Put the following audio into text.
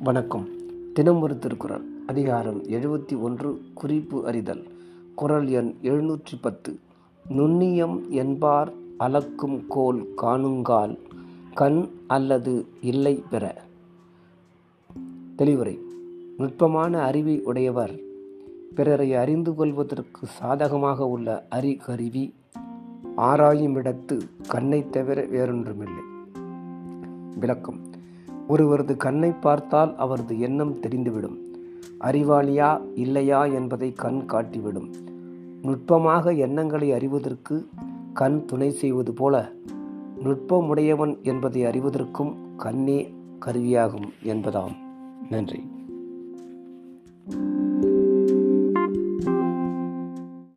வணக்கம். தினம் ஒரு திருக்குறள் அதிகாரம் எழுபத்தி ஒன்று குறிப்பு அறிதல். குறள் எண் எழுநூற்றி பத்து. நுண்ணியம் என்பார் அளக்கும் கோல் காணுங்கால் கண் அல்லது இல்லை பெற. தெளிவுரை. நுட்பமான அறிவை உடையவர். பிறரை அறிந்து கொள்வதற்கு சாதகமாக உள்ள அறிகருவி. ஆராயுமிடத்து கண்ணைத் தவிர வேறொன்றுமில்லை. விளக்கம். ஒருவரது கண்ணை பார்த்தால் அவரது எண்ணம் தெரிந்துவிடும். அறிவாளியா இல்லையா என்பதை கண் காட்டிவிடும். நுட்பமாக எண்ணங்களை அறிவதற்கு கண் துணை செய்வது போல நுட்பமுடையவன் என்பதை அறிவதற்கும் கண்ணே கருவியாகும் என்பதாம். நன்றி.